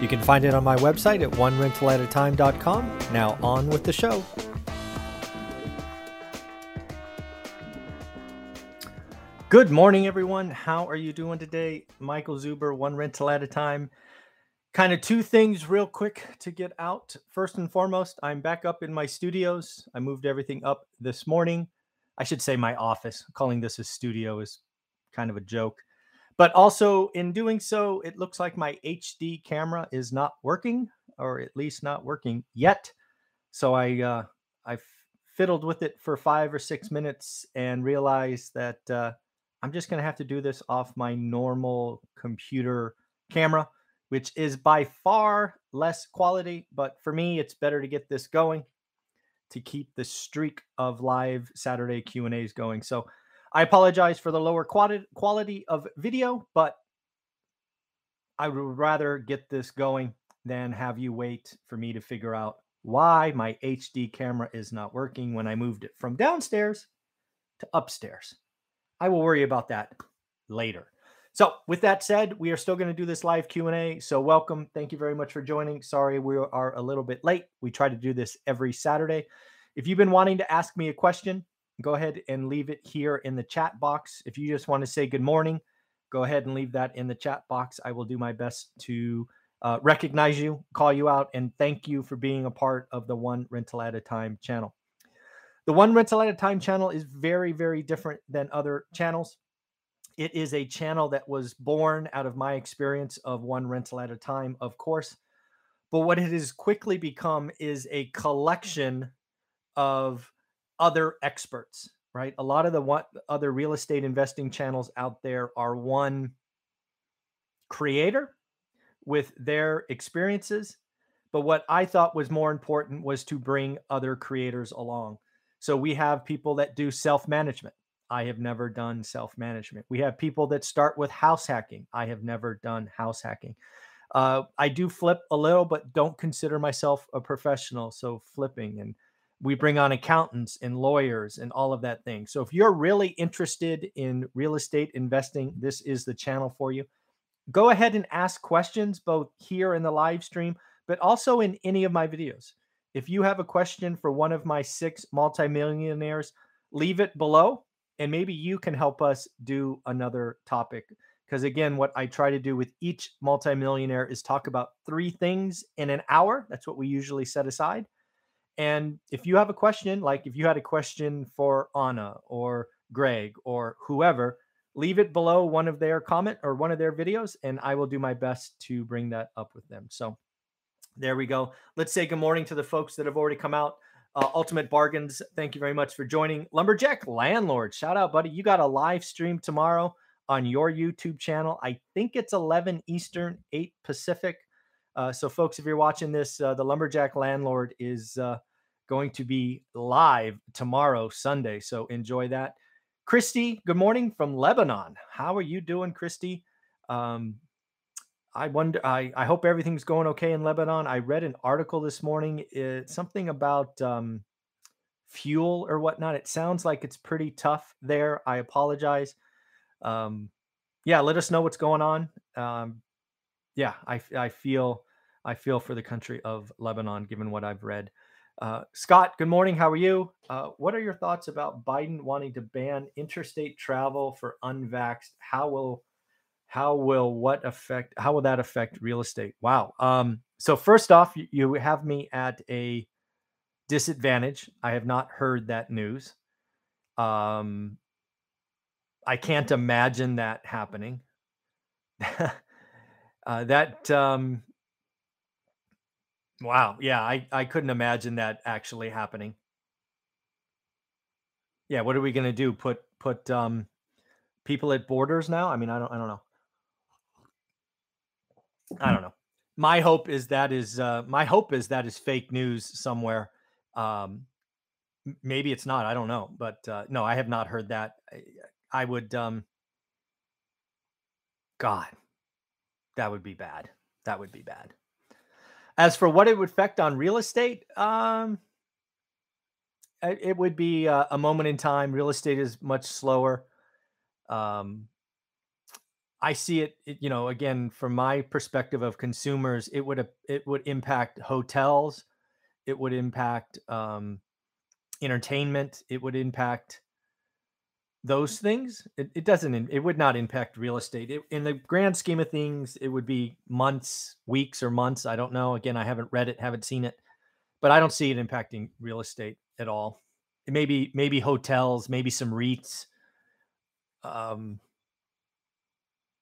You can find it on my website at onerentalatatime.com. Now, on with the show. Good morning, everyone. How are you doing today? Michael Zuber, One Rental at a Time. Kind of two things, real quick, to get out. First and foremost, I'm back up in my studios. I moved everything up this morning. I should say my office. Calling this a studio is kind of a joke. But also, in doing so, it looks like my HD camera is not working, or at least not working yet. So I uh, I fiddled with it for five or six minutes and realized that uh, I'm just going to have to do this off my normal computer camera, which is by far less quality. But for me, it's better to get this going to keep the streak of live Saturday Q and A's going. So I apologize for the lower quality of video, but I would rather get this going than have you wait for me to figure out why my HD camera is not working when I moved it from downstairs to upstairs. I will worry about that later. So, with that said, we are still going to do this live Q&A. So, welcome. Thank you very much for joining. Sorry we are a little bit late. We try to do this every Saturday. If you've been wanting to ask me a question, go ahead and leave it here in the chat box. If you just want to say good morning, go ahead and leave that in the chat box. I will do my best to uh, recognize you, call you out, and thank you for being a part of the One Rental at a Time channel. The One Rental at a Time channel is very, very different than other channels. It is a channel that was born out of my experience of one rental at a time, of course. But what it has quickly become is a collection of other experts, right? A lot of the what other real estate investing channels out there are one creator with their experiences. But what I thought was more important was to bring other creators along. So we have people that do self management. I have never done self management. We have people that start with house hacking. I have never done house hacking. Uh, I do flip a little, but don't consider myself a professional. So flipping and we bring on accountants and lawyers and all of that thing. So if you're really interested in real estate investing, this is the channel for you. Go ahead and ask questions both here in the live stream, but also in any of my videos. If you have a question for one of my six multimillionaires, leave it below and maybe you can help us do another topic. Because again, what I try to do with each multimillionaire is talk about three things in an hour. That's what we usually set aside. And if you have a question, like if you had a question for Anna or Greg or whoever, leave it below one of their comment or one of their videos, and I will do my best to bring that up with them. So there we go. Let's say good morning to the folks that have already come out. Uh, Ultimate Bargains, thank you very much for joining. Lumberjack Landlord, shout out, buddy. You got a live stream tomorrow on your YouTube channel. I think it's 11 Eastern, 8 Pacific. Uh, so, folks, if you're watching this, uh, the Lumberjack Landlord is uh, going to be live tomorrow, Sunday. So enjoy that. Christy, good morning from Lebanon. How are you doing, Christy? Um, I wonder. I, I hope everything's going okay in Lebanon. I read an article this morning. It's something about um, fuel or whatnot. It sounds like it's pretty tough there. I apologize. Um, yeah, let us know what's going on. Um, yeah, I I feel I feel for the country of Lebanon, given what I've read. Uh, Scott, good morning. How are you? Uh, what are your thoughts about Biden wanting to ban interstate travel for unvaxxed? How will how will what affect how will that affect real estate? Wow. Um, so first off, you, you have me at a disadvantage. I have not heard that news. Um, I can't imagine that happening. uh, that um, Wow. Yeah, I I couldn't imagine that actually happening. Yeah, what are we gonna do? Put put um people at borders now? I mean, I don't I don't know. I don't know. my hope is that is uh, my hope is that is fake news somewhere. Um, maybe it's not. I don't know, but uh, no, I have not heard that. I, I would. Um, God, that would be bad. That would be bad. As for what it would affect on real estate, um, it would be a, a moment in time. Real estate is much slower. Um, I see it, it, you know, again from my perspective of consumers, it would it would impact hotels, it would impact um, entertainment, it would impact those things. It, it doesn't. It would not impact real estate. It, in the grand scheme of things, it would be months, weeks, or months. I don't know. Again, I haven't read it, haven't seen it, but I don't see it impacting real estate at all. Maybe maybe hotels, maybe some REITs. Um,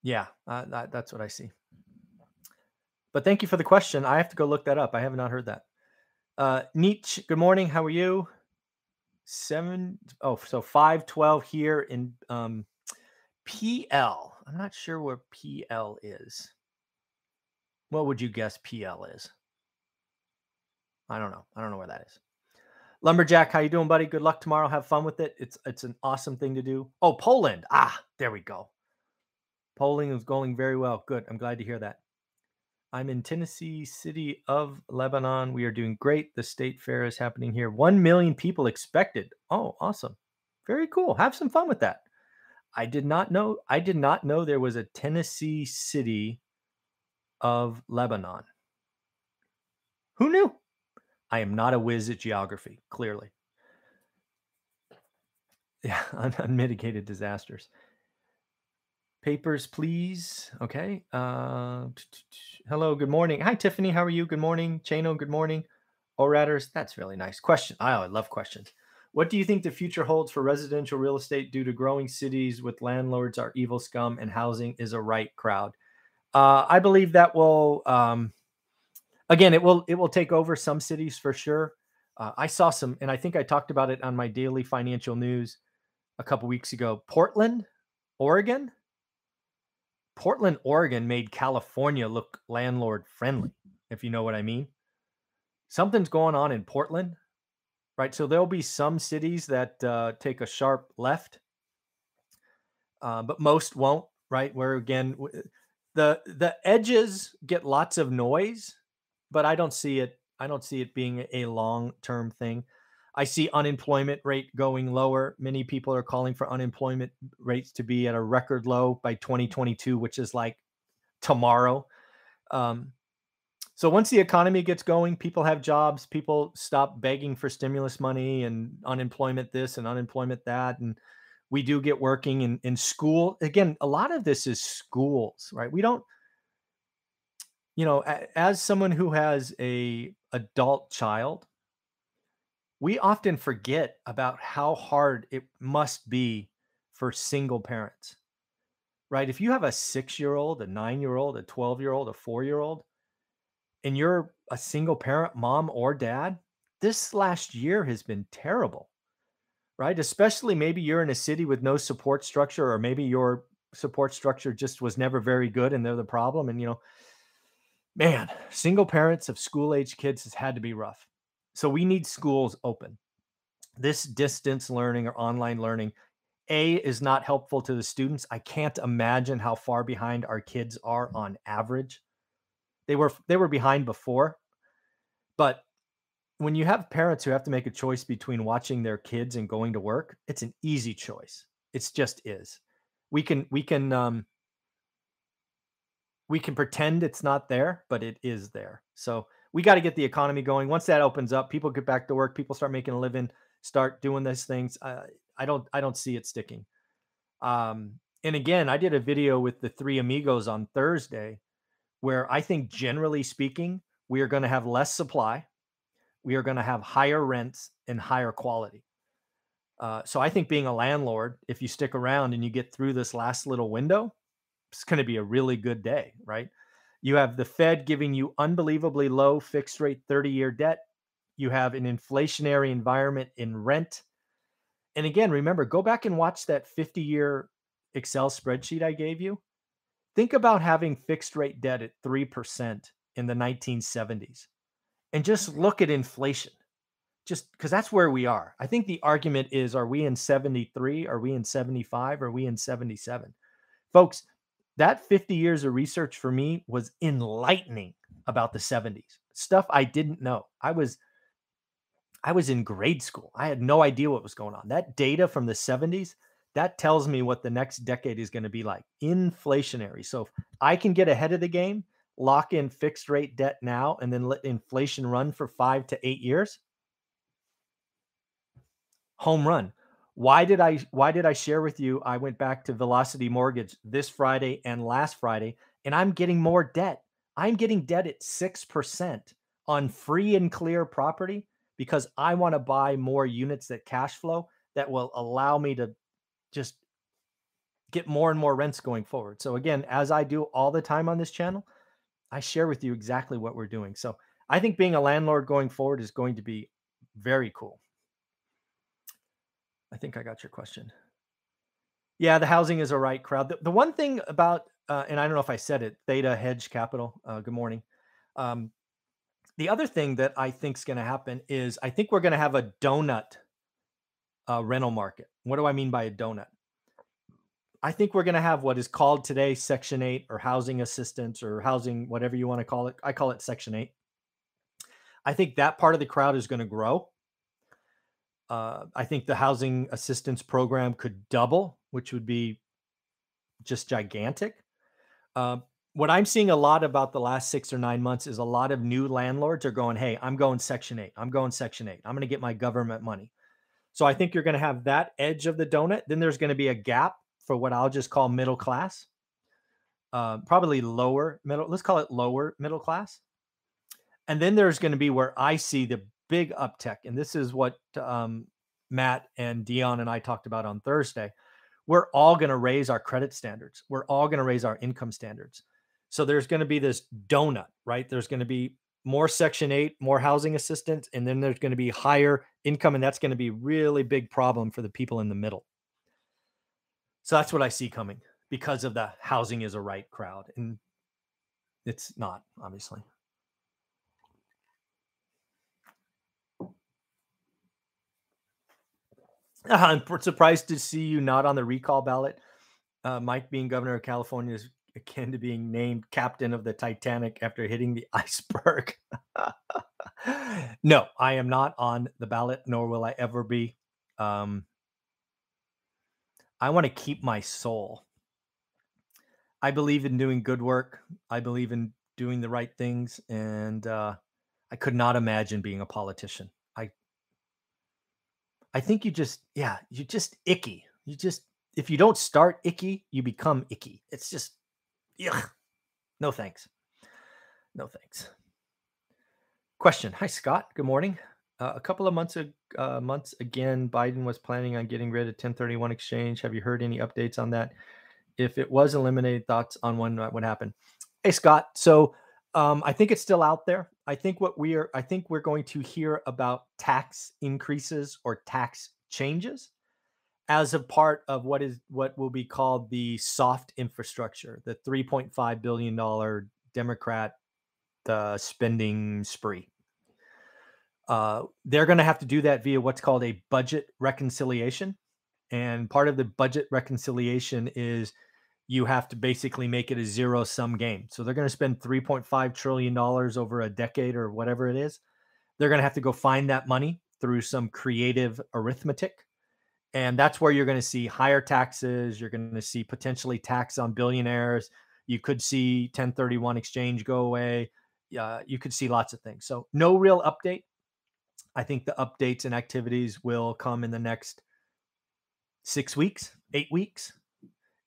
yeah, uh, that, that's what I see. But thank you for the question. I have to go look that up. I have not heard that. Uh, Nietzsche, good morning. How are you? Seven oh, so five twelve here in um, PL. I'm not sure where PL is. What would you guess PL is? I don't know. I don't know where that is. Lumberjack, how you doing, buddy? Good luck tomorrow. Have fun with it. It's it's an awesome thing to do. Oh, Poland. Ah, there we go. Polling is going very well. Good. I'm glad to hear that. I'm in Tennessee City of Lebanon. We are doing great. The state fair is happening here. 1 million people expected. Oh, awesome. Very cool. Have some fun with that. I did not know I did not know there was a Tennessee City of Lebanon. Who knew? I am not a whiz at geography, clearly. Yeah, unmitigated disasters. Papers, please. Okay. Uh, hello. Good morning. Hi, Tiffany. How are you? Good morning. Chano. Good morning. Orators. That's really nice. Question. Oh, I love questions. What do you think the future holds for residential real estate due to growing cities with landlords are evil scum and housing is a right crowd? Uh, I believe that will, um, again, it will it will take over some cities for sure. Uh, I saw some, and I think I talked about it on my daily financial news a couple weeks ago. Portland, Oregon Portland, Oregon made California look landlord friendly, if you know what I mean. Something's going on in Portland, right? So there'll be some cities that uh, take a sharp left, uh, but most won't, right? Where again, the the edges get lots of noise, but I don't see it. I don't see it being a long term thing. I see unemployment rate going lower. Many people are calling for unemployment rates to be at a record low by 2022, which is like tomorrow. Um, so once the economy gets going, people have jobs, people stop begging for stimulus money and unemployment this and unemployment that. And we do get working in, in school. Again, a lot of this is schools, right? We don't, you know, as someone who has a adult child, we often forget about how hard it must be for single parents, right? If you have a six year old, a nine year old, a 12 year old, a four year old, and you're a single parent, mom or dad, this last year has been terrible, right? Especially maybe you're in a city with no support structure, or maybe your support structure just was never very good and they're the problem. And, you know, man, single parents of school age kids has had to be rough. So we need schools open. This distance learning or online learning, A, is not helpful to the students. I can't imagine how far behind our kids are on average. They were they were behind before, but when you have parents who have to make a choice between watching their kids and going to work, it's an easy choice. It's just is. We can we can um we can pretend it's not there, but it is there. So we got to get the economy going. Once that opens up, people get back to work, people start making a living, start doing those things. Uh, I don't I don't see it sticking. Um, and again, I did a video with the three amigos on Thursday where I think generally speaking, we are going to have less supply, we are going to have higher rents and higher quality. Uh, so I think being a landlord, if you stick around and you get through this last little window, it's going to be a really good day, right? You have the Fed giving you unbelievably low fixed rate 30 year debt. You have an inflationary environment in rent. And again, remember, go back and watch that 50 year Excel spreadsheet I gave you. Think about having fixed rate debt at 3% in the 1970s and just mm-hmm. look at inflation just because that's where we are i think the argument is are we in 73 are we in 75 are we in 77 folks that 50 years of research for me was enlightening about the 70s stuff i didn't know. I was i was in grade school. I had no idea what was going on. That data from the 70s that tells me what the next decade is going to be like. Inflationary. So if i can get ahead of the game lock in fixed rate debt now and then let inflation run for five to eight years home run why did i why did i share with you i went back to velocity mortgage this friday and last friday and i'm getting more debt i'm getting debt at 6% on free and clear property because i want to buy more units that cash flow that will allow me to just get more and more rents going forward so again as i do all the time on this channel I share with you exactly what we're doing. So I think being a landlord going forward is going to be very cool. I think I got your question. Yeah, the housing is a right crowd. The, the one thing about, uh, and I don't know if I said it, Theta Hedge Capital, uh, good morning. Um, the other thing that I think is going to happen is I think we're going to have a donut uh, rental market. What do I mean by a donut? I think we're going to have what is called today Section 8 or housing assistance or housing, whatever you want to call it. I call it Section 8. I think that part of the crowd is going to grow. Uh, I think the housing assistance program could double, which would be just gigantic. Uh, what I'm seeing a lot about the last six or nine months is a lot of new landlords are going, Hey, I'm going Section 8. I'm going Section 8. I'm going to get my government money. So I think you're going to have that edge of the donut. Then there's going to be a gap for what I'll just call middle class, uh, probably lower middle, let's call it lower middle class. And then there's going to be where I see the big uptick. And this is what um, Matt and Dion and I talked about on Thursday. We're all going to raise our credit standards. We're all going to raise our income standards. So there's going to be this donut, right? There's going to be more Section 8, more housing assistance, and then there's going to be higher income. And that's going to be really big problem for the people in the middle. So that's what I see coming because of the housing is a right crowd. And it's not, obviously. I'm surprised to see you not on the recall ballot. Uh, Mike being governor of California is akin to being named captain of the Titanic after hitting the iceberg. no, I am not on the ballot, nor will I ever be. Um, I want to keep my soul. I believe in doing good work. I believe in doing the right things, and uh, I could not imagine being a politician. I, think you just, yeah, you just icky. You just, if you don't start icky, you become icky. It's just, yeah, no thanks. No thanks. Question. Hi, Scott. Good morning. Uh, a couple of months uh, months again, Biden was planning on getting rid of 1031 exchange. Have you heard any updates on that? If it was eliminated, thoughts on when that would happen? Hey, Scott. So um, I think it's still out there. I think what we are, I think we're going to hear about tax increases or tax changes as a part of what is what will be called the soft infrastructure, the 3.5 billion dollar Democrat uh, spending spree. Uh, they're going to have to do that via what's called a budget reconciliation. And part of the budget reconciliation is you have to basically make it a zero sum game. So they're going to spend $3.5 trillion over a decade or whatever it is. They're going to have to go find that money through some creative arithmetic. And that's where you're going to see higher taxes. You're going to see potentially tax on billionaires. You could see 1031 exchange go away. Uh, you could see lots of things. So, no real update. I think the updates and activities will come in the next six weeks, eight weeks,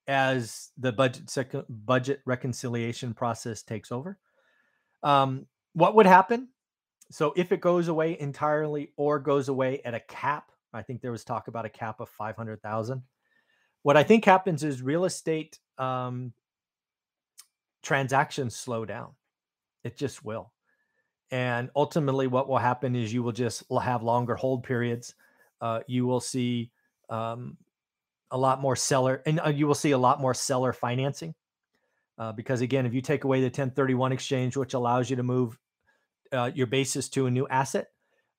as the budget sec- budget reconciliation process takes over. Um, what would happen? So if it goes away entirely or goes away at a cap, I think there was talk about a cap of five hundred thousand. What I think happens is real estate um, transactions slow down. It just will. And ultimately, what will happen is you will just have longer hold periods. Uh, you will see um, a lot more seller, and uh, you will see a lot more seller financing. Uh, because again, if you take away the 1031 exchange, which allows you to move uh, your basis to a new asset,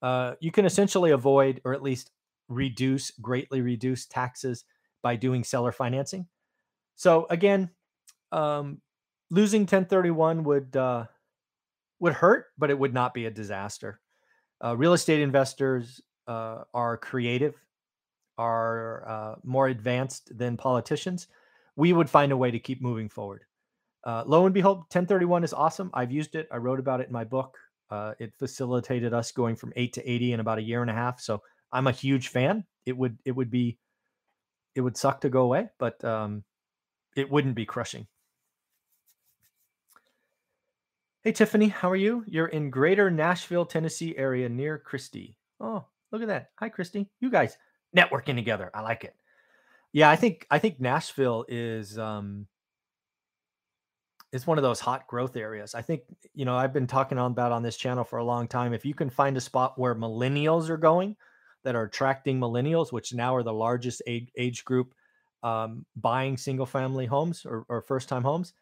uh, you can essentially avoid or at least reduce, greatly reduce taxes by doing seller financing. So again, um, losing 1031 would uh, would hurt, but it would not be a disaster. Uh, real estate investors are creative, are uh, more advanced than politicians. We would find a way to keep moving forward. Uh, lo and behold, 1031 is awesome. I've used it. I wrote about it in my book. Uh, it facilitated us going from eight to 80 in about a year and a half. So I'm a huge fan. It would it would be it would suck to go away, but um, it wouldn't be crushing. Hey Tiffany, how are you? You're in Greater Nashville, Tennessee area near Christie. Oh, look at that. Hi Christy. You guys networking together. I like it. Yeah, I think I think Nashville is um is one of those hot growth areas. I think, you know, I've been talking on about on this channel for a long time. If you can find a spot where millennials are going that are attracting millennials, which now are the largest age, age group um, buying single family homes or, or first time homes,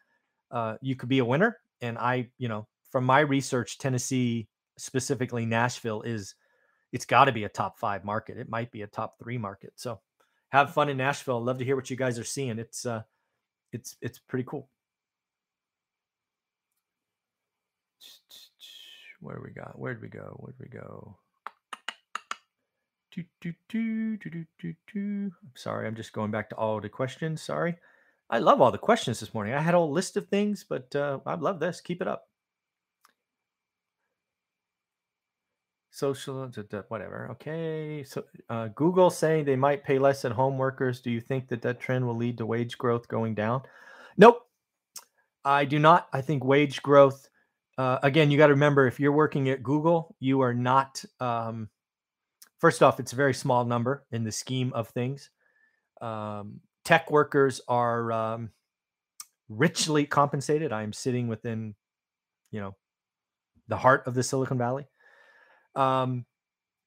uh, you could be a winner. And I, you know, from my research, Tennessee, specifically Nashville, is it's got to be a top five market. It might be a top three market. So have fun in Nashville. Love to hear what you guys are seeing. It's uh, it's it's pretty cool. Where we got? Where'd we go? Where'd we go? Do, do, do, do, do, do, do. I'm sorry, I'm just going back to all the questions. Sorry. I love all the questions this morning. I had a whole list of things, but uh, I love this. Keep it up. Social, whatever. Okay. So uh, Google saying they might pay less than home workers. Do you think that that trend will lead to wage growth going down? Nope. I do not. I think wage growth uh, again, you got to remember if you're working at Google, you are not. Um, first off, it's a very small number in the scheme of things. Um, tech workers are um, richly compensated. I am sitting within, you know, the heart of the Silicon Valley. Um,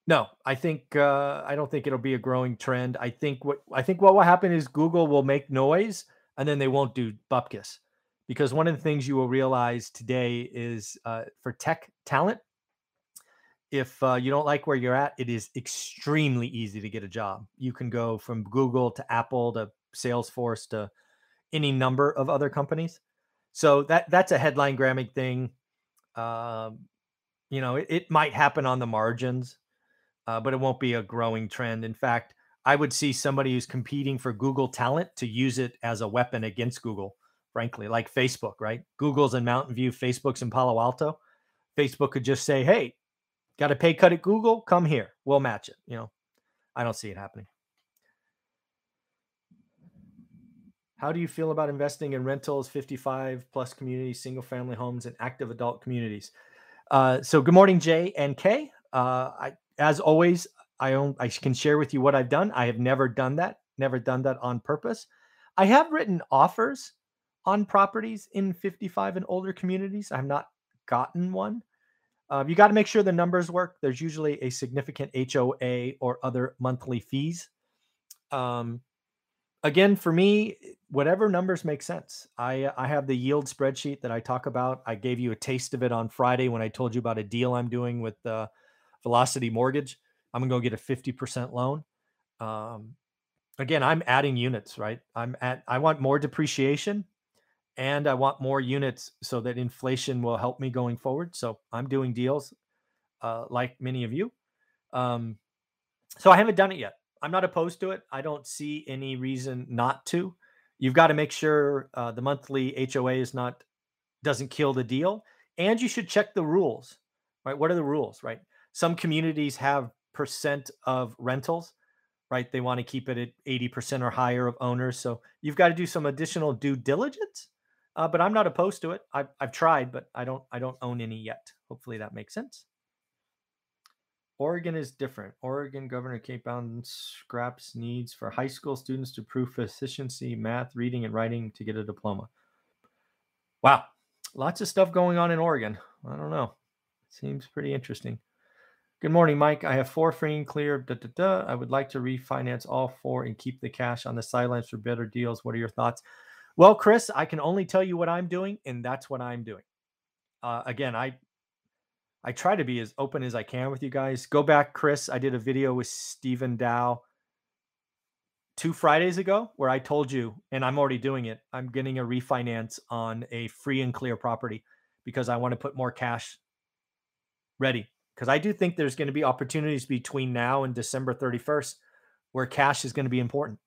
no, I think uh, I don't think it'll be a growing trend. I think what I think what will happen is Google will make noise and then they won't do bupkis because one of the things you will realize today is uh, for tech talent, if uh, you don't like where you're at, it is extremely easy to get a job. You can go from Google to Apple to Salesforce to any number of other companies. So that that's a headline grabbing thing. Um, you know, it, it, might happen on the margins, uh, but it won't be a growing trend. In fact, I would see somebody who's competing for Google talent to use it as a weapon against Google frankly, like Facebook, right? Google's in Mountain View, Facebook's in Palo Alto. Facebook could just say, hey, got a pay cut at Google? Come here. We'll match it. You know, I don't see it happening. How do you feel about investing in rentals, 55 plus communities, single family homes, and active adult communities? Uh, so, good morning, Jay and Kay. Uh, I, as always, I own, I can share with you what I've done. I have never done that, never done that on purpose. I have written offers on properties in 55 and older communities. I've not gotten one. Uh, you got to make sure the numbers work. There's usually a significant HOA or other monthly fees. Um, again, for me, whatever numbers make sense. I I have the yield spreadsheet that I talk about. I gave you a taste of it on Friday when I told you about a deal I'm doing with uh, Velocity Mortgage. I'm gonna go get a 50% loan. Um, again, I'm adding units, right? I'm at. I want more depreciation and I want more units so that inflation will help me going forward. So I'm doing deals uh, like many of you. Um, so I haven't done it yet. I'm not opposed to it. I don't see any reason not to. You've got to make sure uh, the monthly HOA is not doesn't kill the deal, and you should check the rules. Right? What are the rules? Right? Some communities have percent of rentals right? They want to keep it at 80% or higher of owners. So you've got to do some additional due diligence uh, but I'm not opposed to it. I've, I've tried, but I don't I don't own any yet. Hopefully that makes sense. Oregon is different. Oregon Governor Kate Brown scraps needs for high school students to prove proficiency, math, reading, and writing to get a diploma. Wow, lots of stuff going on in Oregon. I don't know. Seems pretty interesting. Good morning, Mike. I have four free and clear. Da, da, da. I would like to refinance all four and keep the cash on the sidelines for better deals. What are your thoughts? Well, Chris, I can only tell you what I'm doing, and that's what I'm doing. Uh, again, I I try to be as open as I can with you guys. Go back, Chris. I did a video with Stephen Dow two Fridays ago where I told you, and I'm already doing it. I'm getting a refinance on a free and clear property because I want to put more cash ready. Because I do think there's going to be opportunities between now and December 31st where cash is going to be important.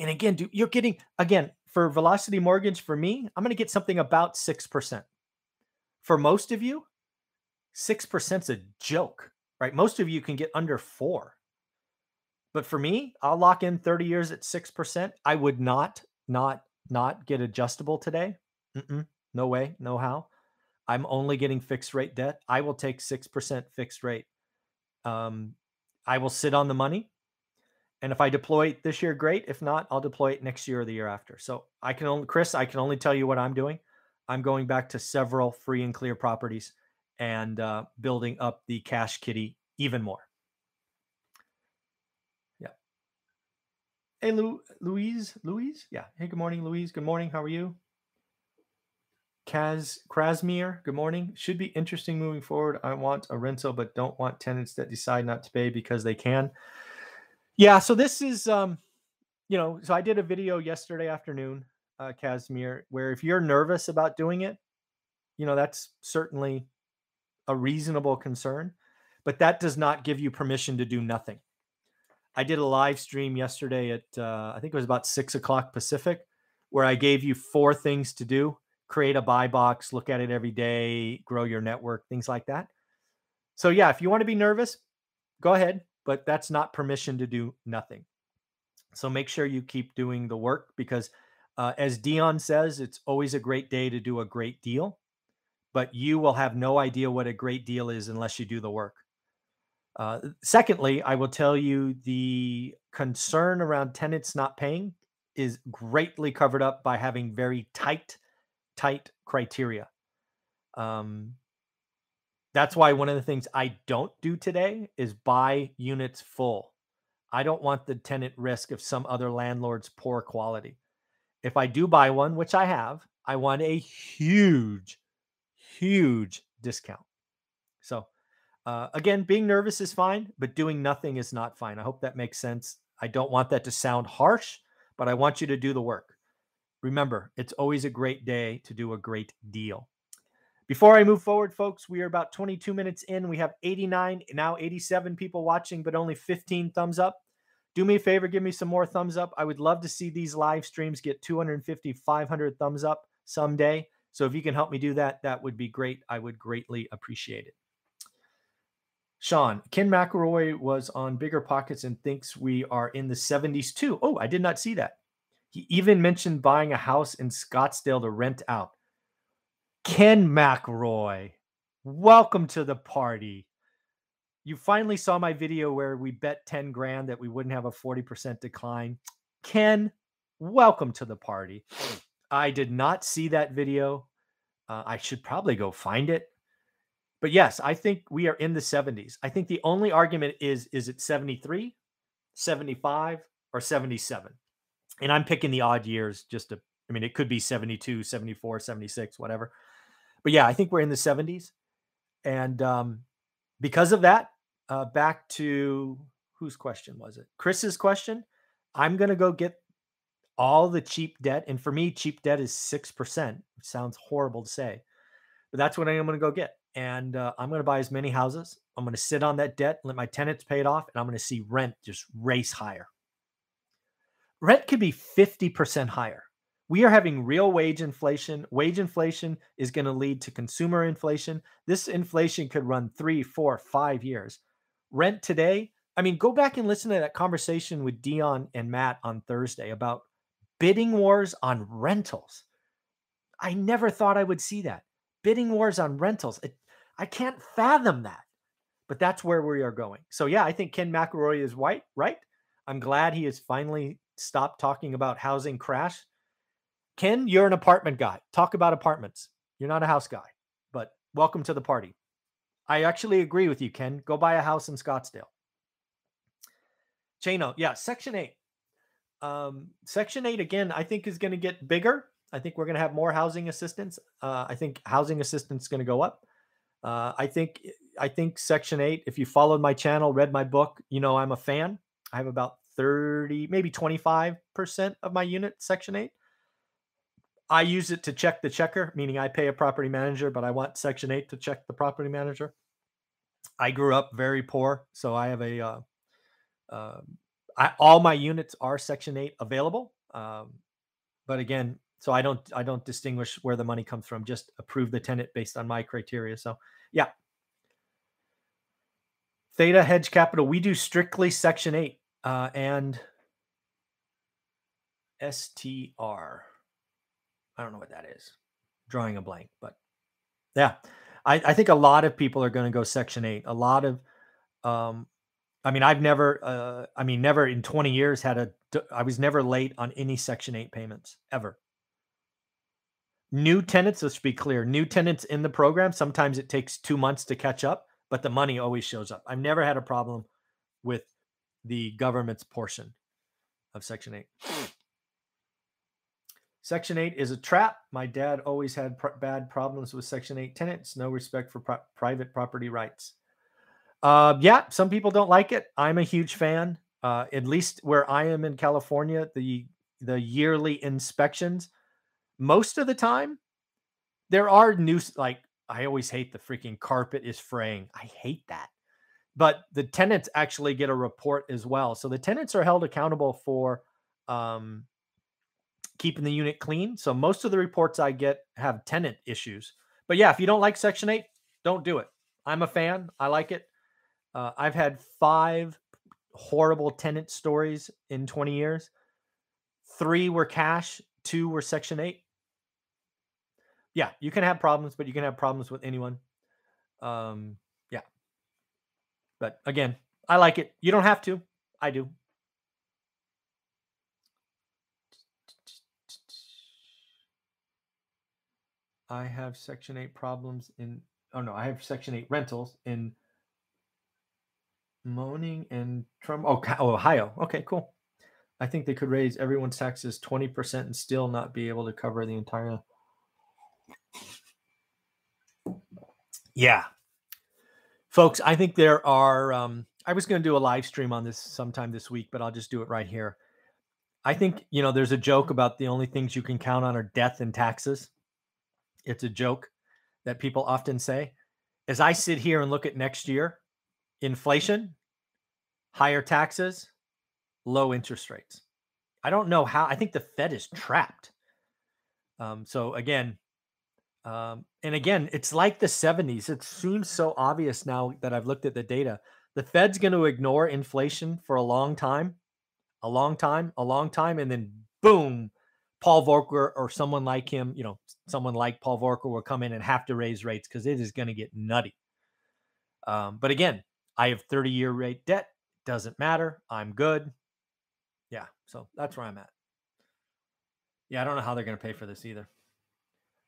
And again, do, you're getting, again, for Velocity Mortgage, for me, I'm going to get something about 6%. For most of you, 6% is a joke, right? Most of you can get under four. But for me, I'll lock in 30 years at 6%. I would not, not, not get adjustable today. Mm-mm, no way, no how. I'm only getting fixed rate debt. I will take 6% fixed rate. Um, I will sit on the money. And if I deploy it this year, great. If not, I'll deploy it next year or the year after. So I can only, Chris, I can only tell you what I'm doing. I'm going back to several free and clear properties and uh, building up the cash kitty even more. Yeah. Hey, Lou, Louise, Louise. Yeah. Hey, good morning, Louise. Good morning. How are you? Kaz Krasmir, good morning. Should be interesting moving forward. I want a rental, but don't want tenants that decide not to pay because they can. Yeah, so this is um, you know, so I did a video yesterday afternoon, uh, Casimir, where if you're nervous about doing it, you know, that's certainly a reasonable concern, but that does not give you permission to do nothing. I did a live stream yesterday at uh, I think it was about six o'clock Pacific, where I gave you four things to do: create a buy box, look at it every day, grow your network, things like that. So yeah, if you want to be nervous, go ahead but that's not permission to do nothing. So make sure you keep doing the work because, uh, as Dion says, it's always a great day to do a great deal, but you will have no idea what a great deal is unless you do the work. Uh, secondly, I will tell you the concern around tenants not paying is greatly covered up by having very tight, tight criteria. Um, that's why one of the things I don't do today is buy units full. I don't want the tenant risk of some other landlord's poor quality. If I do buy one, which I have, I want a huge, huge discount. So, uh, again, being nervous is fine, but doing nothing is not fine. I hope that makes sense. I don't want that to sound harsh, but I want you to do the work. Remember, it's always a great day to do a great deal. Before I move forward, folks, we are about 22 minutes in. We have 89, now 87 people watching, but only 15 thumbs up. Do me a favor, give me some more thumbs up. I would love to see these live streams get 250, 500 thumbs up someday. So if you can help me do that, that would be great. I would greatly appreciate it. Sean, Ken McElroy was on BiggerPockets and thinks we are in the 70s too. Oh, I did not see that. He even mentioned buying a house in Scottsdale to rent out. Ken McElroy, welcome to the party. You finally saw my video where we bet 10 grand that we wouldn't have a 40% decline. Ken, welcome to the party. I did not see that video. Uh, I should probably go find it. But yes, I think we are in the 70s. I think the only argument is is it 73, 75, or 77? And I'm picking the odd years just to, I mean, it could be 72, 74, 76, whatever but yeah, I think we're in the 70s. And um, because of that, uh, back to whose question was it? Chris's question. I'm going to go get all the cheap debt. And for me, cheap debt is 6%. It sounds horrible to say, but that's what I am going to go get. And uh, I'm going to buy as many houses. I'm going to sit on that debt, let my tenants pay it off, and I'm going to see rent just race higher. Rent could be 50% higher we are having real wage inflation. Wage inflation is going to lead to consumer inflation. This inflation could run three, four, five years. Rent today, I mean, go back and listen to that conversation with Dion and Matt on Thursday about bidding wars on rentals. I never thought I would see that. Bidding wars on rentals. It, I can't fathom that. But that's where we are going. So, yeah, I think Ken McElroy is white, right? I'm glad he has finally stopped talking about housing crash Ken, you're an apartment guy. Talk about apartments. You're not a house guy, but welcome to the party. I actually agree with you, Ken. Go buy a house in Scottsdale. Chano, yeah, Section 8. Um, Section 8, again, I think is going to get bigger. I think we're going to have more housing assistance. Uh, I think housing assistance is going to go up. Uh, I think I think Section 8, if you followed my channel, read my book, you know I'm a fan. I have about 30, maybe 25% of my unit Section 8. I use it to check the checker, meaning I pay a property manager, but I want Section 8 to check the property manager. I grew up very poor, so I have a uh, uh, I, all my units are Section 8 available. Um, but again, so I don't I don't distinguish where the money comes from. Just approve the tenant based on my criteria. So yeah. Theta Hedge Capital, we do strictly Section 8 uh, and STR. I don't know what that is. Drawing a blank, but yeah, I, I think a lot of people are going to go Section 8. A lot of um, I mean, I've never, uh, I mean, never in 20 years had a, I was never late on any Section 8 payments ever. New tenants, let's be clear, new tenants in the program, sometimes it takes two months to catch up, but the money always shows up. I've never had a problem with the government's portion of Section 8. Section 8 is a trap. My dad always had pr- bad problems with Section 8 tenants, no respect for pri- private property rights. Uh, yeah, some people don't like it. I'm a huge fan. Uh, at least where I am in California, the the yearly inspections, most of the time, there are new like I always hate the freaking carpet is fraying. I hate that. But the tenants actually get a report as well. So the tenants are held accountable for um, keeping the unit clean. So most of the reports I get have tenant issues. But yeah, if you don't like Section 8, don't do it. I'm a fan. I like it. Uh, I've had five horrible tenant stories in 20 years. Three were cash, two were Section 8. Yeah, you can have problems, but you can have problems with anyone. Um, yeah. But again, I like it. You don't have to. I do. I have Section 8 problems in, oh no, I have Section 8 rentals in Moaning and Trump. Oh, Ohio. Okay, cool. I think they could raise everyone's taxes 20% and still not be able to cover the entire. Yeah. Folks, I think there are. Um, I was going to do a live stream on this sometime this week, but I'll just do it right here. I think, you know, there's a joke about the only things you can count on are death and taxes. It's a joke that people often say. As I sit here and look at next year, inflation, higher taxes, low interest rates. I don't know how. I think the Fed is trapped. Um, so again, um, and again, it's like the 70s. It seems so obvious now that I've looked at the data. The Fed's going to ignore inflation for a long time, a long time, a long time, and then boom, Paul Volcker or someone like him, you know, someone like Paul Volcker will come in and have to raise rates because it is going to get nutty. Um, but again, I have 30 year rate debt. Doesn't matter. I'm good. Yeah. So that's where I'm at. Yeah. I don't know how they're going to pay for this either.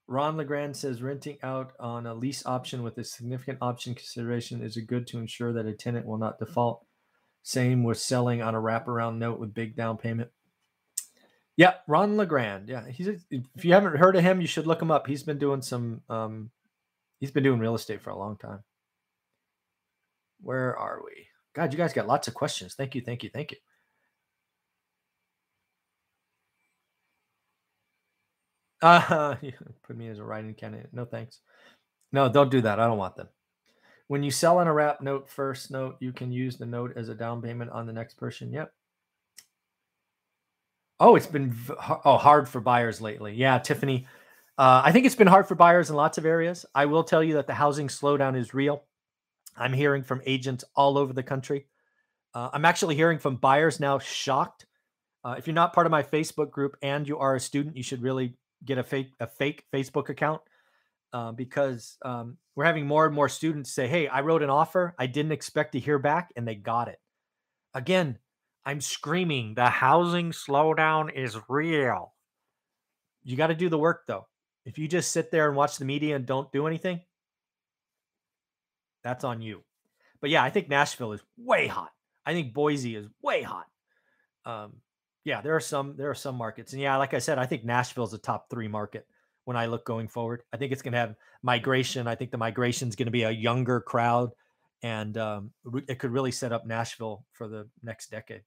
Ron Legrand says renting out on a lease option with a significant option consideration is a good to ensure that a tenant will not default. Same with selling on a wraparound note with big down payment. Yeah, Ron Legrand. Yeah, he's a, if you haven't heard of him, you should look him up. He's been doing some um he's been doing real estate for a long time. Where are we? God, you guys got lots of questions. Thank you, thank you, thank you. Uh, put me as a writing candidate. No thanks. No, don't do that. I don't want them. When you sell on a wrap note first note, you can use the note as a down payment on the next person. Yep. Oh, it's been oh hard for buyers lately. Yeah, Tiffany. Uh, I think it's been hard for buyers in lots of areas. I will tell you that the housing slowdown is real. I'm hearing from agents all over the country. Uh, I'm actually hearing from buyers now shocked. Uh, if you're not part of my Facebook group and you are a student, you should really get a fake a fake Facebook account uh, because um, we're having more and more students say, "Hey, I wrote an offer. I didn't expect to hear back, and they got it." Again, I'm screaming, the housing slowdown is real. You got to do the work though. If you just sit there and watch the media and don't do anything, that's on you. But yeah, I think Nashville is way hot. I think Boise is way hot. Um, Yeah, there are some there are some markets. And yeah, like I said, I think Nashville is a top 3 market when I look going forward. I think it's going to have migration. I think the migration is going to be a younger crowd and um, it could really set up Nashville for the next decade.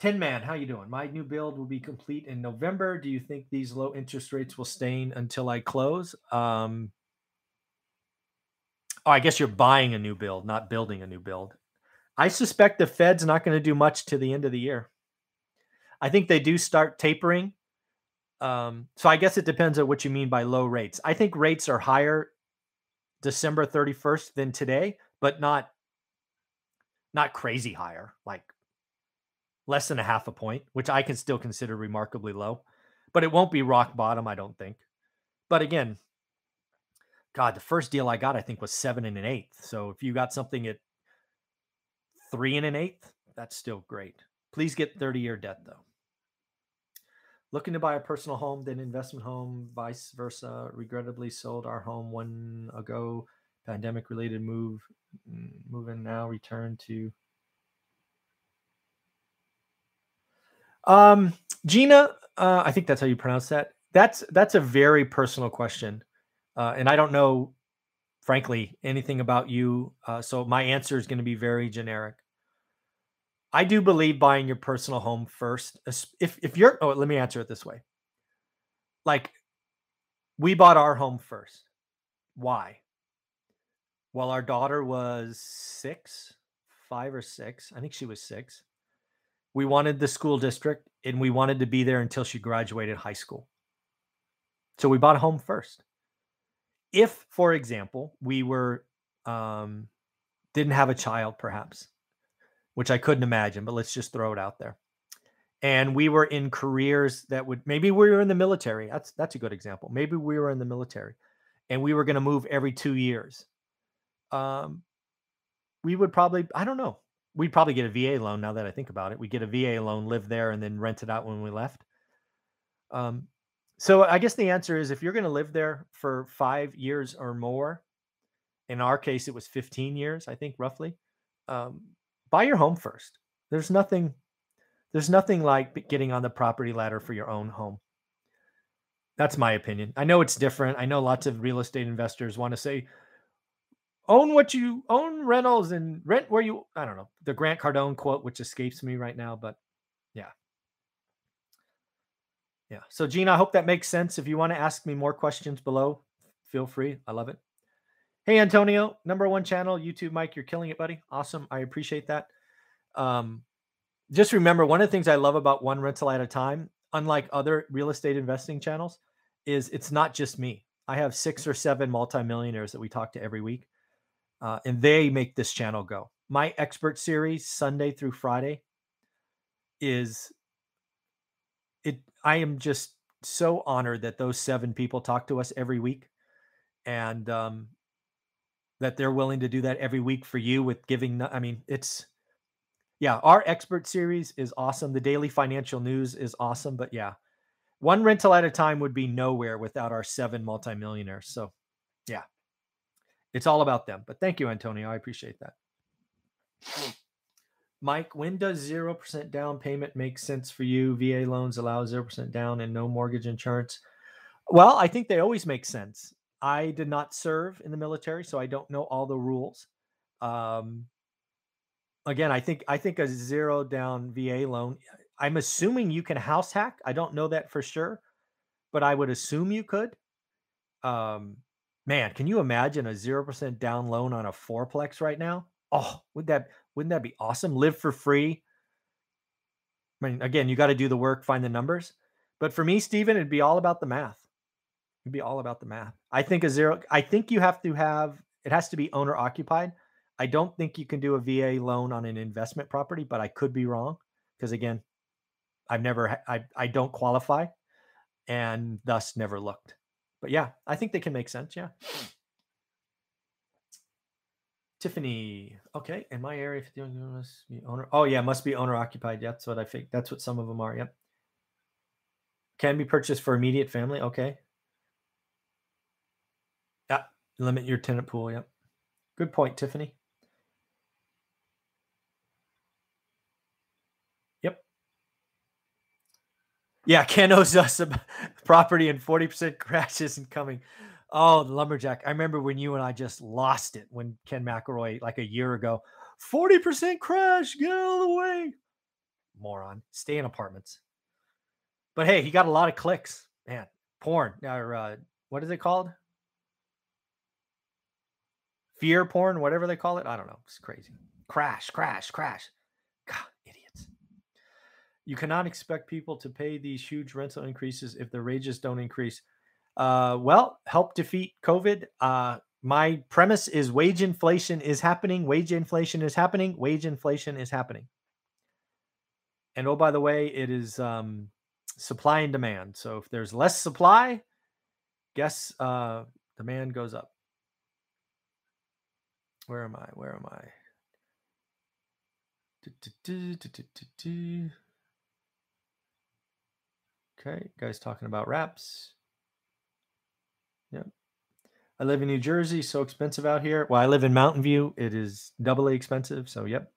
Tin Man, how you doing? My new build will be complete in November. Do you think these low interest rates will stay until I close? Um, oh, I guess you're buying a new build, not building a new build. I suspect the Fed's not going to do much to the end of the year. I think they do start tapering. Um, so I guess it depends on what you mean by low rates. I think rates are higher December 31st than today, but not not crazy higher, like less than a half a point, which I can still consider remarkably low. But it won't be rock bottom, I don't think. But again, God, the first deal I got, I think, was seven and an eighth. So if you got something at three and an eighth, that's still great. Please get 30 year debt though. Looking to buy a personal home, then investment home, vice versa. Regrettably sold our home one ago. Pandemic related move, moving now, return to. Um, Gina, uh, I think that's how you pronounce that. That's that's a very personal question, uh, and I don't know, frankly, anything about you. Uh, so my answer is going to be very generic. I do believe buying your personal home first. If if you're oh, let me answer it this way. Like we bought our home first. Why? Well, our daughter was 6, 5 or 6. I think she was 6. We wanted the school district and we wanted to be there until she graduated high school. So we bought a home first. If, for example, we were um, didn't have a child, perhaps, which I couldn't imagine, but let's just throw it out there. And we were in careers that would maybe we were in the military. That's that's a good example. Maybe we were in the military and we were going to move every 2 years. Um we would probably I don't know. We'd probably get a VA loan now that I think about it. We get a VA loan, live there and then rent it out when we left. Um so I guess the answer is if you're going to live there for 5 years or more, in our case it was 15 years, I think roughly. Um, buy your home first. There's nothing there's nothing like getting on the property ladder for your own home. That's my opinion. I know it's different. I know lots of real estate investors want to say own what you own rentals and rent where you I don't know. The Grant Cardone quote which escapes me right now, but yeah. Yeah. So Gina, I hope that makes sense. If you want to ask me more questions below, feel free. I love it. Hey, Antonio, number one channel, YouTube, Mike, you're killing it, buddy. Awesome. I appreciate that. Um, just remember one of the things I love about one rental at a time, unlike other real estate investing channels, is it's not just me. I have six or seven multimillionaires that we talk to every week, uh, and they make this channel go. My expert series, Sunday through Friday, is it. I am just so honored that those seven people talk to us every week, and um, that they're willing to do that every week for you with giving i mean it's yeah our expert series is awesome. The daily financial news is awesome but yeah one rental at a time would be nowhere without our seven multimillionaires. So yeah it's all about them. But thank you antonio. I appreciate that mike when does 0% down payment make sense for you va loans allow 0% down and no mortgage insurance well i think they always make sense I did not serve in the military, so I don't know all the rules. Um, again, I think I think a zero down VA loan. I'm assuming you can house hack. I don't know that for sure, but I would assume you could. Um, man, can you imagine a zero percent down loan on a fourplex right now? Oh, would that wouldn't that be awesome? Live for free. I mean, again, you got to do the work, find the numbers. But for me, Stephen, it'd be all about the math. It'd be all about the math. I think a zero. I think you have to have. It has to be owner occupied. I don't think you can do a VA loan on an investment property, but I could be wrong because again, I've never. I I don't qualify, and thus never looked. But yeah, I think they can make sense. Yeah. Tiffany. Okay, in my area, must be owner. Oh yeah, must be owner occupied. That's what I think. That's what some of them are. Yep. Can be purchased for immediate family. Okay. Yeah, limit your tenant pool. Yep. Good point, Tiffany. Yep. Yeah, Ken owes us a property and 40% crash isn't coming. Oh, the lumberjack. I remember when you and I just lost it when Ken McElroy, like a year ago, 40% crash, get out of the way. Moron. Stay in apartments. But hey, he got a lot of clicks. Man, porn. Or uh, what is it called? Fear porn, whatever they call it. I don't know. It's crazy. Crash, crash, crash. God, idiots. You cannot expect people to pay these huge rental increases if the wages don't increase. Uh, well, help defeat COVID. Uh, my premise is wage inflation is happening. Wage inflation is happening. Wage inflation is happening. And oh, by the way, it is um, supply and demand. So if there's less supply, guess uh, demand goes up. Where am I? Where am I? Okay, guys talking about wraps. Yep. I live in New Jersey, so expensive out here. Well, I live in Mountain View. It is doubly expensive. So, yep.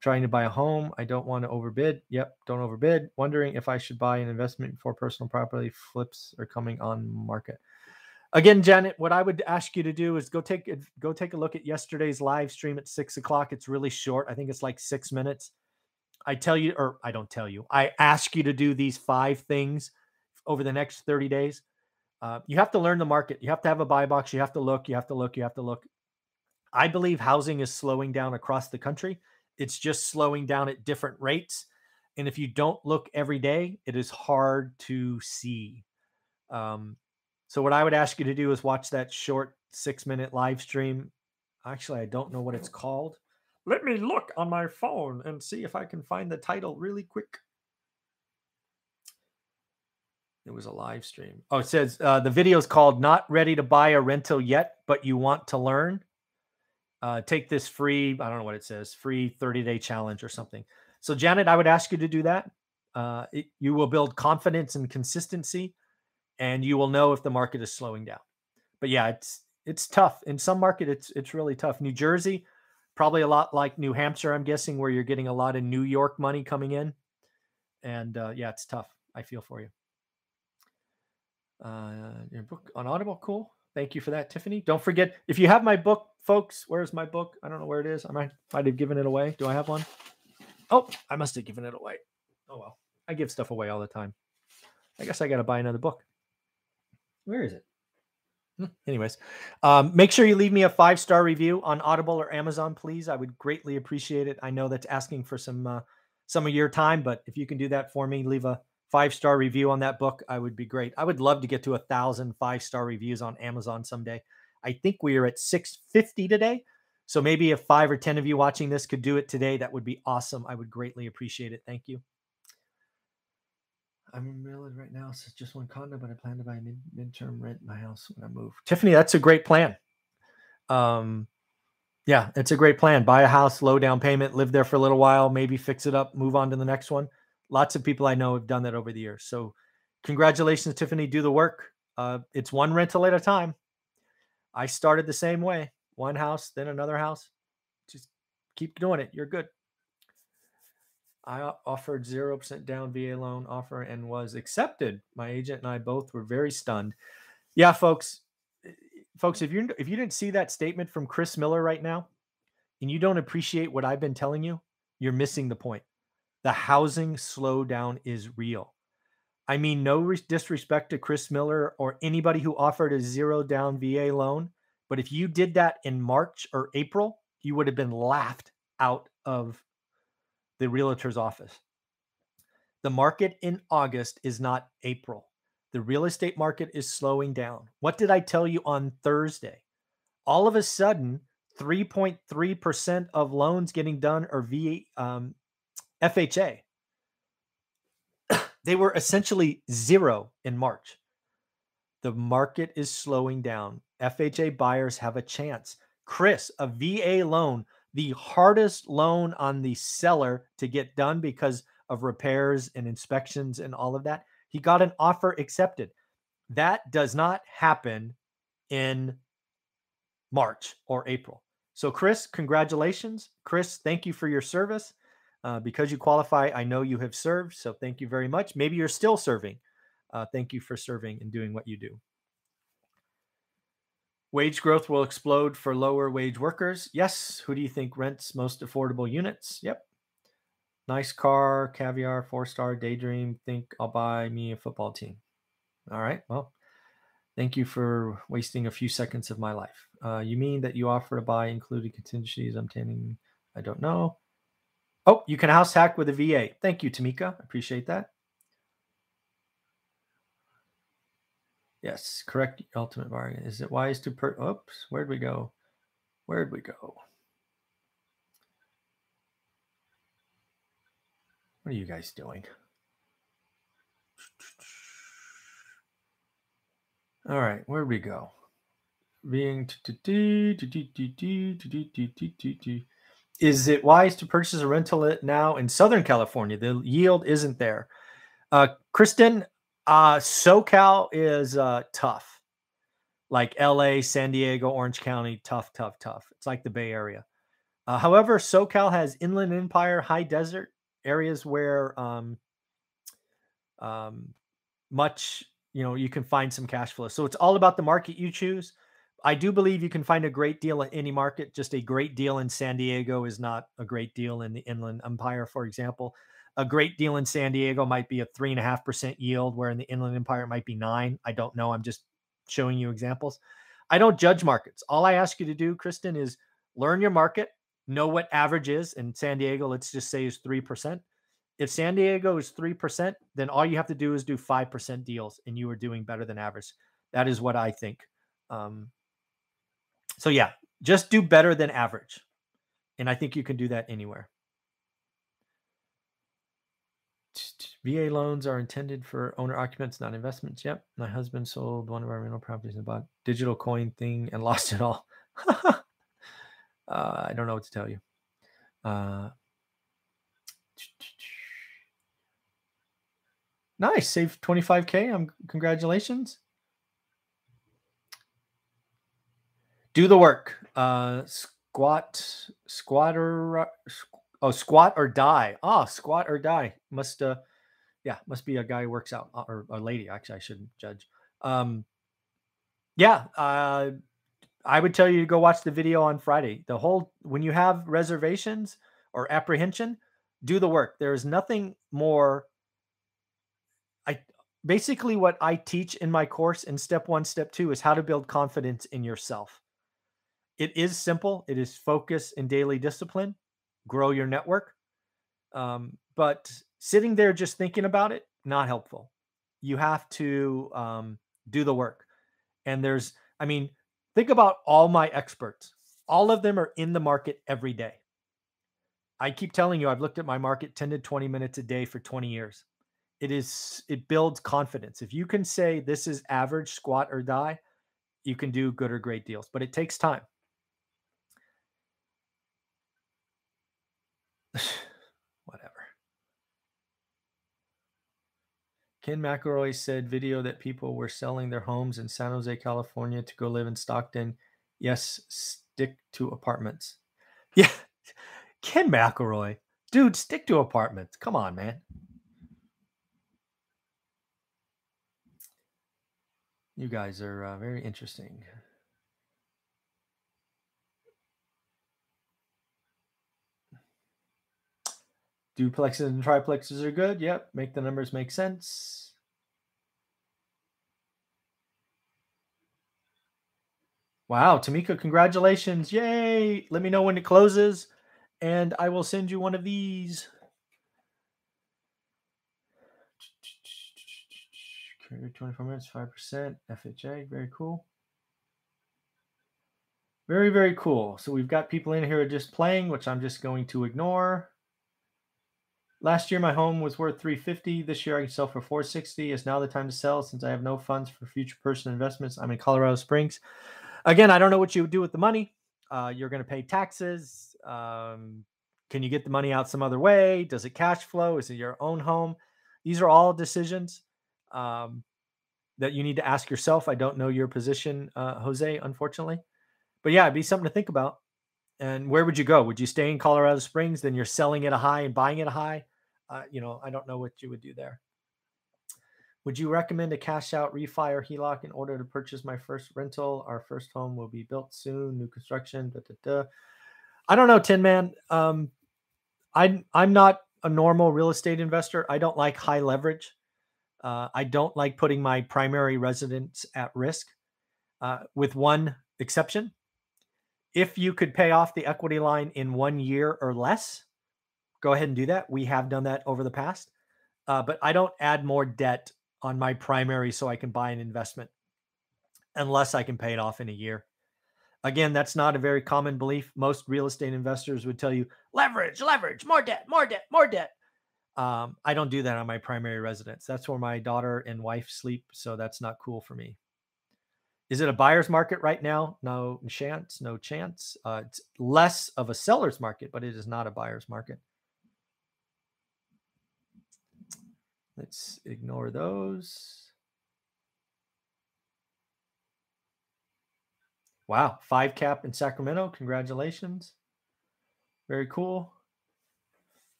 Trying to buy a home. I don't want to overbid. Yep, don't overbid. Wondering if I should buy an investment before personal property flips are coming on market. Again, Janet, what I would ask you to do is go take go take a look at yesterday's live stream at six o'clock. It's really short. I think it's like six minutes. I tell you, or I don't tell you. I ask you to do these five things over the next 30 days. Uh, you have to learn the market. You have to have a buy box. You have to look. You have to look. You have to look. I believe housing is slowing down across the country. It's just slowing down at different rates. And if you don't look every day, it is hard to see. Um, so, what I would ask you to do is watch that short six minute live stream. Actually, I don't know what it's called. Let me look on my phone and see if I can find the title really quick. It was a live stream. Oh, it says uh, the video is called Not Ready to Buy a Rental Yet, but You Want to Learn uh, take this free, I don't know what it says, free 30 day challenge or something. So, Janet, I would ask you to do that. Uh, it, you will build confidence and consistency, and you will know if the market is slowing down. But yeah, it's it's tough in some market. It's it's really tough. New Jersey, probably a lot like New Hampshire. I'm guessing where you're getting a lot of New York money coming in, and uh, yeah, it's tough. I feel for you. Uh, your book on Audible, cool. Thank you for that, Tiffany. Don't forget if you have my book, folks. Where's my book? I don't know where it is. I might might have given it away. Do I have one? Oh, I must have given it away. Oh well, I give stuff away all the time. I guess I got to buy another book. Where is it? Hmm, anyways, um, make sure you leave me a five star review on Audible or Amazon, please. I would greatly appreciate it. I know that's asking for some uh, some of your time, but if you can do that for me, leave a five star review on that book, I would be great. I would love to get to a thousand five star reviews on Amazon someday. I think we are at 650 today. So maybe if five or 10 of you watching this could do it today, that would be awesome. I would greatly appreciate it. Thank you. I'm in Maryland right now. So it's just one condo, but I plan to buy a mid midterm rent my house when I move. Tiffany, that's a great plan. Um, yeah, it's a great plan. Buy a house, low down payment, live there for a little while, maybe fix it up, move on to the next one lots of people I know have done that over the years. So, congratulations, Tiffany. Do the work. Uh, it's one rental at a time. I started the same way one house, then another house. Just keep doing it. You're good. I offered 0% down VA loan offer and was accepted. My agent and I both were very stunned. Yeah, folks, eh, folks, if you if you didn't see that statement from Chris Miller right now and you don't appreciate what I've been telling you, you're missing the point the housing slowdown is real. I mean, no disrespect to Chris Miller or anybody who offered a zero down VA loan, but if you did that in March or April, you would have been laughed out of the realtor's office. The market in August is not April. The real estate market is slowing down. What did I tell you on Thursday? All of a sudden, 3.3% of loans getting done are VA, um, FHA. they were essentially zero in March. The market is slowing down. FHA buyers have a chance. Chris, a VA loan, the hardest loan on the seller to get done because of repairs and inspections and all of that. He got an offer accepted. That does not happen in March or April. So, Chris, congratulations. Chris, thank you for your service. Uh, because you qualify, I know you have served. So thank you very much. Maybe you're still serving. Uh, thank you for serving and doing what you do. Wage growth will explode for lower wage workers. Yes. Who do you think rents most affordable units? Yep. Nice car, caviar, four star, daydream. Think I'll buy me a football team. All right. Well, thank you for wasting a few seconds of my life. Uh, you mean that you offer to buy including contingencies? I'm tending, I don't know. Oh, you can house hack with a VA. Thank you, Tamika. I appreciate that. Yes, correct. Ultimate bargain. Is it wise to per? Oops, where'd we go? Where'd we go? What are you guys doing? All right, where'd we go? Being is it wise to purchase a rental now in Southern California? The yield isn't there. Uh, Kristen, uh, SoCal is uh, tough. Like LA, San Diego, Orange County, tough, tough, tough. It's like the Bay Area. Uh, however, SoCal has inland empire, high desert areas where um, um, much, you know, you can find some cash flow. So it's all about the market you choose. I do believe you can find a great deal in any market. Just a great deal in San Diego is not a great deal in the Inland Empire, for example. A great deal in San Diego might be a three and a half percent yield, where in the Inland Empire it might be nine. I don't know. I'm just showing you examples. I don't judge markets. All I ask you to do, Kristen, is learn your market, know what average is. In San Diego, let's just say is 3%. If San Diego is 3%, then all you have to do is do 5% deals and you are doing better than average. That is what I think. Um, so yeah, just do better than average. And I think you can do that anywhere. VA loans are intended for owner occupants, not investments. Yep. My husband sold one of our rental properties and bought digital coin thing and lost it all. uh, I don't know what to tell you. Uh, nice. Save 25K. I'm congratulations. Do the work. Uh, squat, squatter. Oh, squat or die. Ah, squat or die. Must uh, yeah, must be a guy who works out uh, or a lady. Actually, I shouldn't judge. Um, yeah. Uh, I would tell you to go watch the video on Friday. The whole when you have reservations or apprehension, do the work. There is nothing more. I basically what I teach in my course in step one, step two is how to build confidence in yourself. It is simple. It is focus and daily discipline. Grow your network. Um, but sitting there just thinking about it, not helpful. You have to um, do the work. And there's, I mean, think about all my experts. All of them are in the market every day. I keep telling you, I've looked at my market 10 to 20 minutes a day for 20 years. It is, it builds confidence. If you can say this is average, squat or die, you can do good or great deals, but it takes time. Whatever. Ken McElroy said video that people were selling their homes in San Jose, California to go live in Stockton. Yes, stick to apartments. Yeah. Ken McElroy. Dude, stick to apartments. Come on, man. You guys are uh, very interesting. Duplexes and triplexes are good. Yep. Make the numbers make sense. Wow, Tamika, congratulations. Yay. Let me know when it closes and I will send you one of these. 24 minutes, 5%, FHA. Very cool. Very, very cool. So we've got people in here just playing, which I'm just going to ignore. Last year, my home was worth 350. This year, I can sell for 460. Is now the time to sell since I have no funds for future personal investments. I'm in Colorado Springs. Again, I don't know what you would do with the money. Uh, you're going to pay taxes. Um, can you get the money out some other way? Does it cash flow? Is it your own home? These are all decisions um, that you need to ask yourself. I don't know your position, uh, Jose, unfortunately, but yeah, it'd be something to think about. And where would you go? Would you stay in Colorado Springs? Then you're selling at a high and buying at a high. You know, I don't know what you would do there. Would you recommend a cash out refi or HELOC in order to purchase my first rental? Our first home will be built soon, new construction. I don't know, Tin Man. Um, I'm I'm not a normal real estate investor. I don't like high leverage. Uh, I don't like putting my primary residence at risk, uh, with one exception. If you could pay off the equity line in one year or less, go ahead and do that. We have done that over the past, uh, but I don't add more debt on my primary so I can buy an investment unless I can pay it off in a year. Again, that's not a very common belief. Most real estate investors would tell you leverage, leverage, more debt, more debt, more debt. Um, I don't do that on my primary residence. That's where my daughter and wife sleep. So that's not cool for me. Is it a buyer's market right now? No chance. No chance. Uh, it's less of a seller's market, but it is not a buyer's market. Let's ignore those. Wow, five cap in Sacramento. Congratulations. Very cool.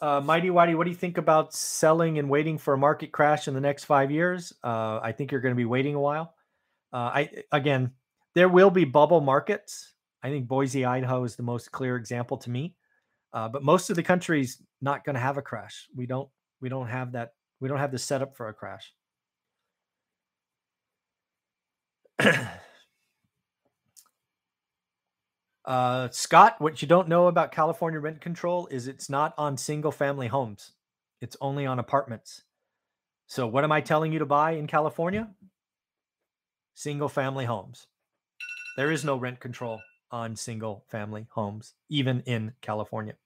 Uh, Mighty Whitey, what do you think about selling and waiting for a market crash in the next five years? Uh, I think you're going to be waiting a while. Uh, I again, there will be bubble markets. I think Boise, Idaho is the most clear example to me. Uh, but most of the country's not going to have a crash. We don't. We don't have that. We don't have the setup for a crash. Uh, Scott, what you don't know about California rent control is it's not on single family homes, it's only on apartments. So, what am I telling you to buy in California? Single family homes. There is no rent control on single family homes, even in California.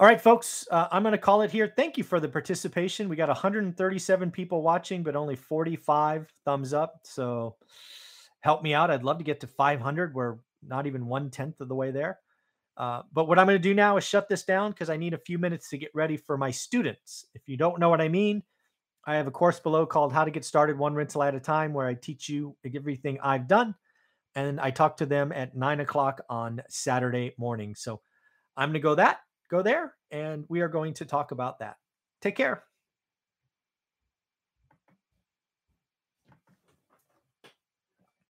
All right, folks, uh, I'm going to call it here. Thank you for the participation. We got 137 people watching, but only 45 thumbs up. So help me out. I'd love to get to 500. We're not even one tenth of the way there. Uh, but what I'm going to do now is shut this down because I need a few minutes to get ready for my students. If you don't know what I mean, I have a course below called How to Get Started One Rental at a Time, where I teach you everything I've done. And I talk to them at nine o'clock on Saturday morning. So I'm going to go that go there and we are going to talk about that. Take care.